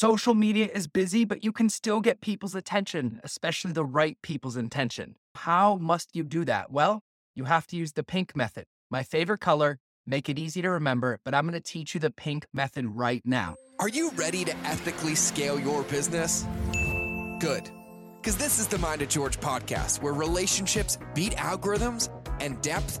Social media is busy, but you can still get people's attention, especially the right people's attention. How must you do that? Well, you have to use the pink method. My favorite color, make it easy to remember, but I'm going to teach you the pink method right now. Are you ready to ethically scale your business? Good. Because this is the Mind of George podcast, where relationships beat algorithms and depth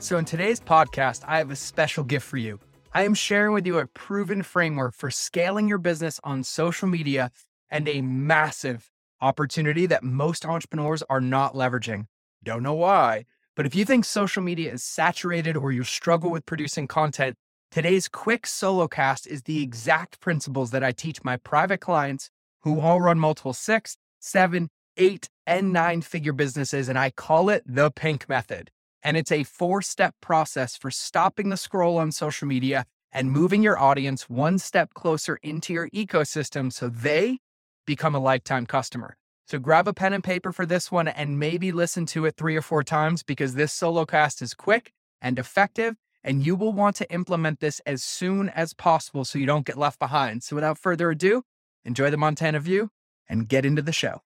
So, in today's podcast, I have a special gift for you. I am sharing with you a proven framework for scaling your business on social media and a massive opportunity that most entrepreneurs are not leveraging. Don't know why, but if you think social media is saturated or you struggle with producing content, today's quick solo cast is the exact principles that I teach my private clients who all run multiple six, seven, eight, and nine figure businesses. And I call it the pink method. And it's a four step process for stopping the scroll on social media and moving your audience one step closer into your ecosystem so they become a lifetime customer. So grab a pen and paper for this one and maybe listen to it three or four times because this solo cast is quick and effective. And you will want to implement this as soon as possible so you don't get left behind. So without further ado, enjoy the Montana view and get into the show.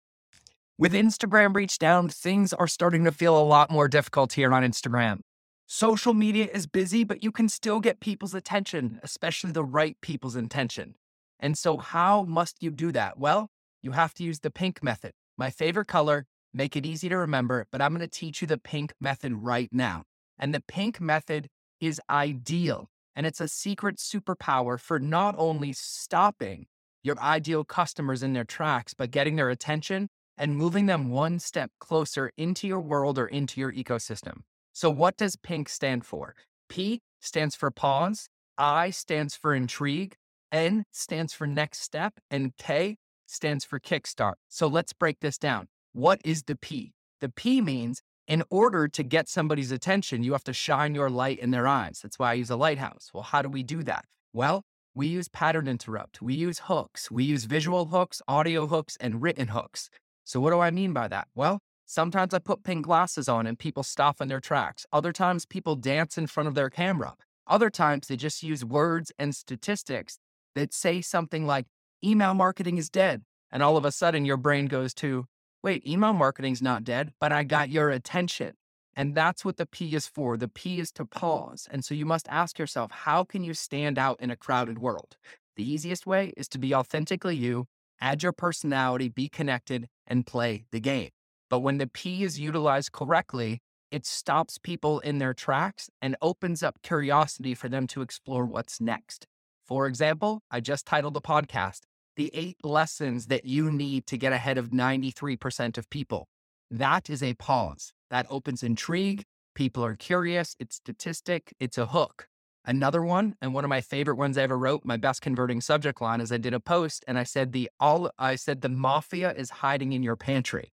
With Instagram reach down, things are starting to feel a lot more difficult here on Instagram. Social media is busy, but you can still get people's attention, especially the right people's attention. And so, how must you do that? Well, you have to use the pink method. My favorite color, make it easy to remember, but I'm going to teach you the pink method right now. And the pink method is ideal. And it's a secret superpower for not only stopping your ideal customers in their tracks, but getting their attention and moving them one step closer into your world or into your ecosystem. So, what does PINK stand for? P stands for pause, I stands for intrigue, N stands for next step, and K stands for kickstart. So, let's break this down. What is the P? The P means in order to get somebody's attention, you have to shine your light in their eyes. That's why I use a lighthouse. Well, how do we do that? Well, we use pattern interrupt, we use hooks, we use visual hooks, audio hooks, and written hooks. So, what do I mean by that? Well, sometimes I put pink glasses on and people stop in their tracks. Other times, people dance in front of their camera. Other times, they just use words and statistics that say something like, email marketing is dead. And all of a sudden, your brain goes to, wait, email marketing's not dead, but I got your attention. And that's what the P is for. The P is to pause. And so you must ask yourself, how can you stand out in a crowded world? The easiest way is to be authentically you add your personality, be connected, and play the game. But when the P is utilized correctly, it stops people in their tracks and opens up curiosity for them to explore what's next. For example, I just titled the podcast, The Eight Lessons That You Need to Get Ahead of 93% of People. That is a pause that opens intrigue. People are curious. It's statistic. It's a hook. Another one, and one of my favorite ones I ever wrote, my best converting subject line is I did a post and I said the all I said the mafia is hiding in your pantry.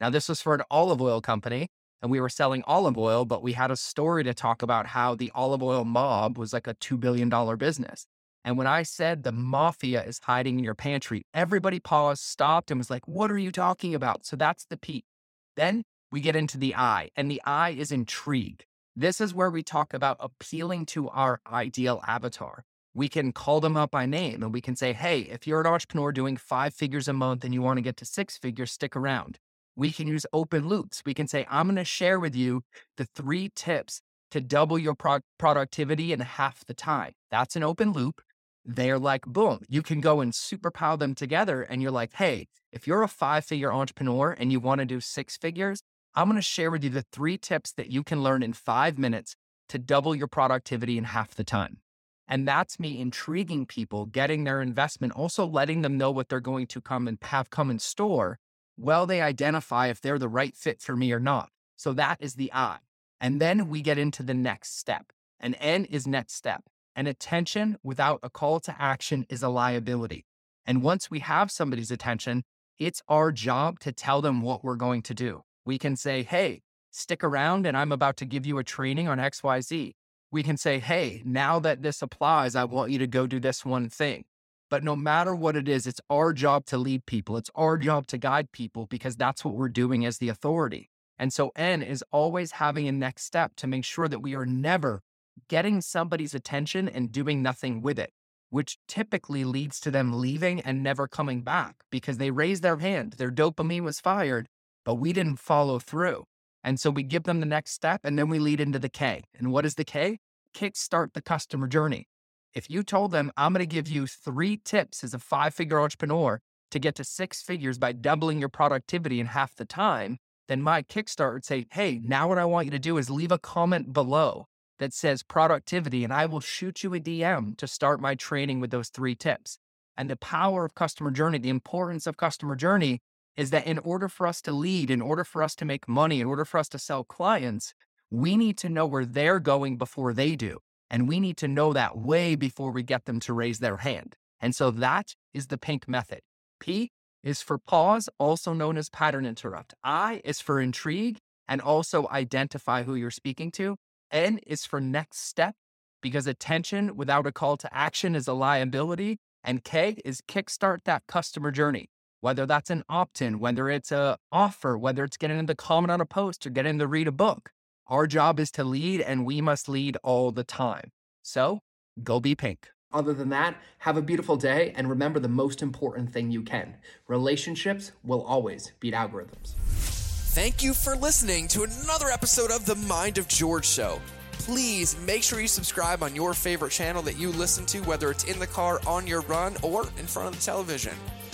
Now this was for an olive oil company and we were selling olive oil, but we had a story to talk about how the olive oil mob was like a $2 billion business. And when I said the mafia is hiding in your pantry, everybody paused, stopped, and was like, What are you talking about? So that's the P. Then we get into the I, and the I is intrigue. This is where we talk about appealing to our ideal avatar. We can call them up by name and we can say, hey, if you're an entrepreneur doing five figures a month and you want to get to six figures, stick around. We can use open loops. We can say, I'm going to share with you the three tips to double your pro- productivity in half the time. That's an open loop. They're like, boom, you can go and superpower them together. And you're like, hey, if you're a five figure entrepreneur and you want to do six figures, I'm going to share with you the three tips that you can learn in five minutes to double your productivity in half the time. And that's me intriguing people, getting their investment, also letting them know what they're going to come and have come in store while they identify if they're the right fit for me or not. So that is the I. And then we get into the next step. And N is next step. And attention without a call to action is a liability. And once we have somebody's attention, it's our job to tell them what we're going to do. We can say, hey, stick around and I'm about to give you a training on XYZ. We can say, hey, now that this applies, I want you to go do this one thing. But no matter what it is, it's our job to lead people. It's our job to guide people because that's what we're doing as the authority. And so N is always having a next step to make sure that we are never getting somebody's attention and doing nothing with it, which typically leads to them leaving and never coming back because they raised their hand. Their dopamine was fired, but we didn't follow through. And so we give them the next step and then we lead into the K. And what is the K? Kickstart the customer journey. If you told them, I'm going to give you three tips as a five figure entrepreneur to get to six figures by doubling your productivity in half the time, then my Kickstart would say, Hey, now what I want you to do is leave a comment below that says productivity, and I will shoot you a DM to start my training with those three tips. And the power of customer journey, the importance of customer journey is that in order for us to lead, in order for us to make money, in order for us to sell clients, we need to know where they're going before they do. And we need to know that way before we get them to raise their hand. And so that is the pink method. P is for pause, also known as pattern interrupt. I is for intrigue and also identify who you're speaking to. N is for next step because attention without a call to action is a liability. And K is kickstart that customer journey. Whether that's an opt-in, whether it's a offer, whether it's getting them to comment on a post or getting them to read a book. Our job is to lead and we must lead all the time. So go be pink. Other than that, have a beautiful day and remember the most important thing you can relationships will always beat algorithms. Thank you for listening to another episode of The Mind of George Show. Please make sure you subscribe on your favorite channel that you listen to, whether it's in the car, on your run, or in front of the television.